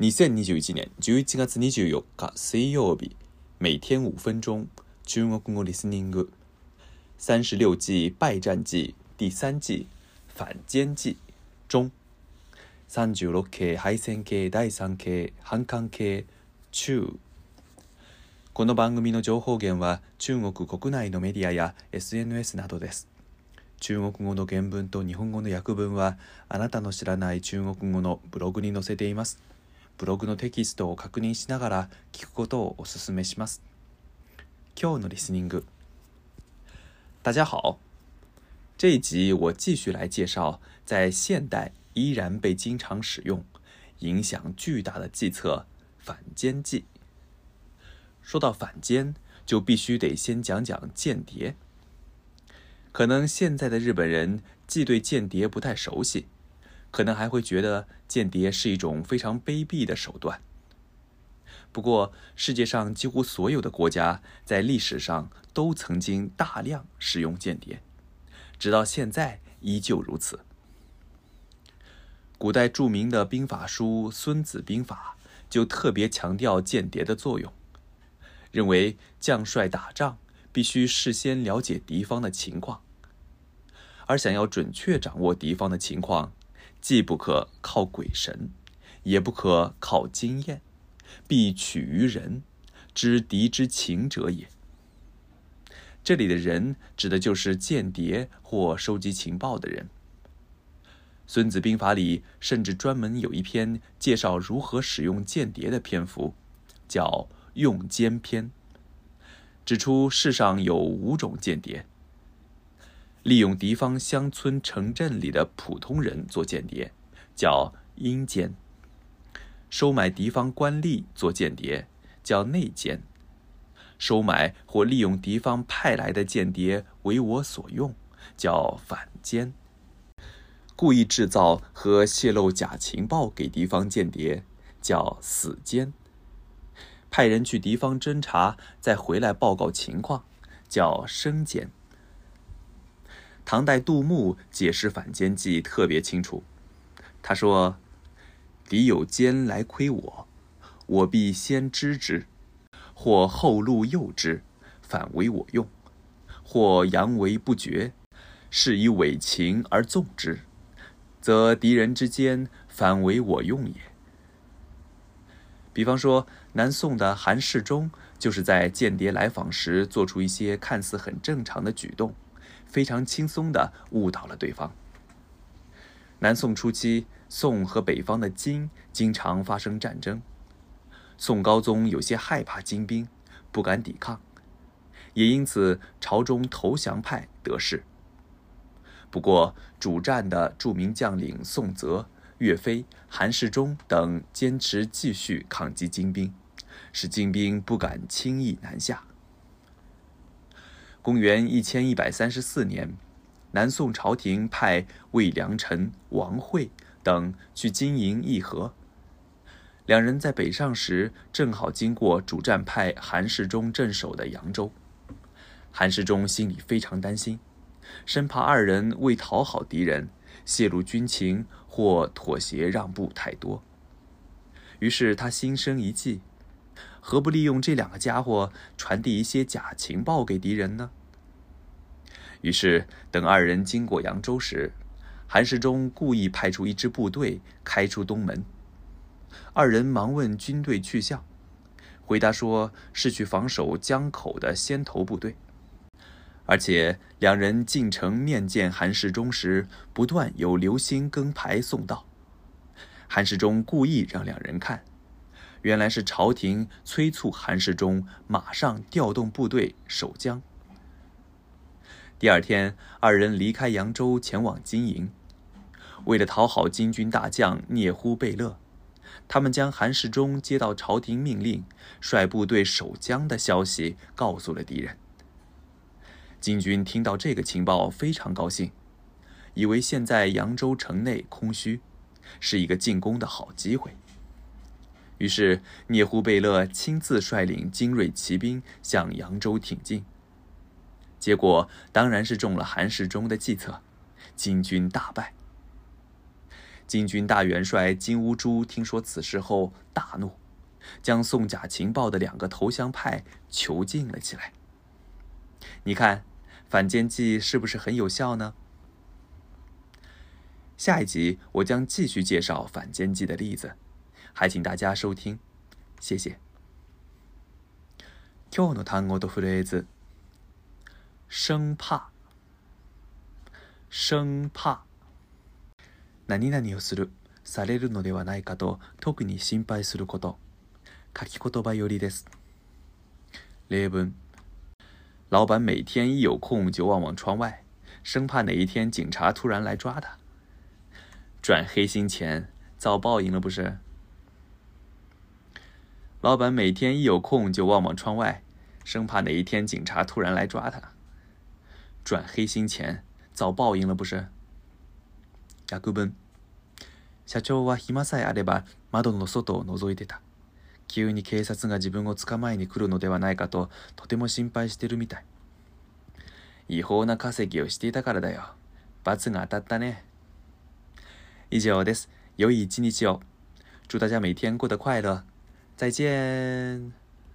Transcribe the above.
2021年11月24日水曜日每天5分钟中国語リスニング36季敗战記第3季反間記中36系敗戦系第3系反艦系中この番組の情報源は中国国内のメディアや SNS などです中国語の原文と日本語の訳文はあなたの知らない中国語のブログに載せていますブログのテキストを確認しながら聞くことをお勧めします。今日のリスニング。大家好，这一集我继续来介绍在现代依然被经常使用、影响巨大的计策——反间计。说到反间，就必须得先讲讲间谍。可能现在的日本人既对间谍不太熟悉。可能还会觉得间谍是一种非常卑鄙的手段。不过，世界上几乎所有的国家在历史上都曾经大量使用间谍，直到现在依旧如此。古代著名的兵法书《孙子兵法》就特别强调间谍的作用，认为将帅打仗必须事先了解敌方的情况，而想要准确掌握敌方的情况。既不可靠鬼神，也不可靠经验，必取于人，知敌之情者也。这里的人指的就是间谍或收集情报的人。《孙子兵法》里甚至专门有一篇介绍如何使用间谍的篇幅，叫《用间篇》，指出世上有五种间谍。利用敌方乡村、城镇里的普通人做间谍，叫阴间；收买敌方官吏做间谍，叫内奸；收买或利用敌方派来的间谍为我所用，叫反间；故意制造和泄露假情报给敌方间谍，叫死间；派人去敌方侦查，再回来报告情况，叫生间。唐代杜牧解释反间计特别清楚，他说：“敌有奸来窥我，我必先知之；或后路诱之，反为我用；或佯为不觉，是以伪情而纵之，则敌人之间反为我用也。”比方说，南宋的韩世忠就是在间谍来访时做出一些看似很正常的举动。非常轻松地误导了对方。南宋初期，宋和北方的金经常发生战争。宋高宗有些害怕金兵，不敢抵抗，也因此朝中投降派得势。不过，主战的著名将领宋泽、岳飞、韩世忠等坚持继续抗击金兵，使金兵不敢轻易南下。公元一千一百三十四年，南宋朝廷派魏良臣、王惠等去经营议和。两人在北上时，正好经过主战派韩世忠镇守的扬州。韩世忠心里非常担心，生怕二人为讨好敌人泄露军情或妥协让步太多。于是他心生一计，何不利用这两个家伙传递一些假情报给敌人呢？于是，等二人经过扬州时，韩世忠故意派出一支部队开出东门。二人忙问军队去向，回答说是去防守江口的先头部队。而且，两人进城面见韩世忠时，不断有刘星跟牌送到。韩世忠故意让两人看，原来是朝廷催促韩世忠马上调动部队守江。第二天，二人离开扬州，前往金营。为了讨好金军大将聂忽贝勒，他们将韩世忠接到朝廷命令，率部队守江的消息告诉了敌人。金军听到这个情报，非常高兴，以为现在扬州城内空虚，是一个进攻的好机会。于是，聂忽贝勒亲自率领精锐骑兵向扬州挺进。结果当然是中了韩世忠的计策，金军大败。金军大元帅金乌珠听说此事后大怒，将送假情报的两个投降派囚禁了起来。你看，反间计是不是很有效呢？下一集我将继续介绍反间计的例子，还请大家收听，谢谢。今日の単語とフレーズ。生怕，生怕，何々をする、されるのではないかと特に心配すること。書き言葉よりです。例文。何何何何何何何何何望何何何何何何何何何何何何何何何赚黑心钱，早报应了不是？約文社長は暇さえあれば窓の外を覗いてた。急に警察が自分を捕まえに来るのではないかととても心配してるみたい。違法な稼ぎをしていたからだよ。罰が当たったね。以上です。良い一日を。祝大家每天过得快乐。再见。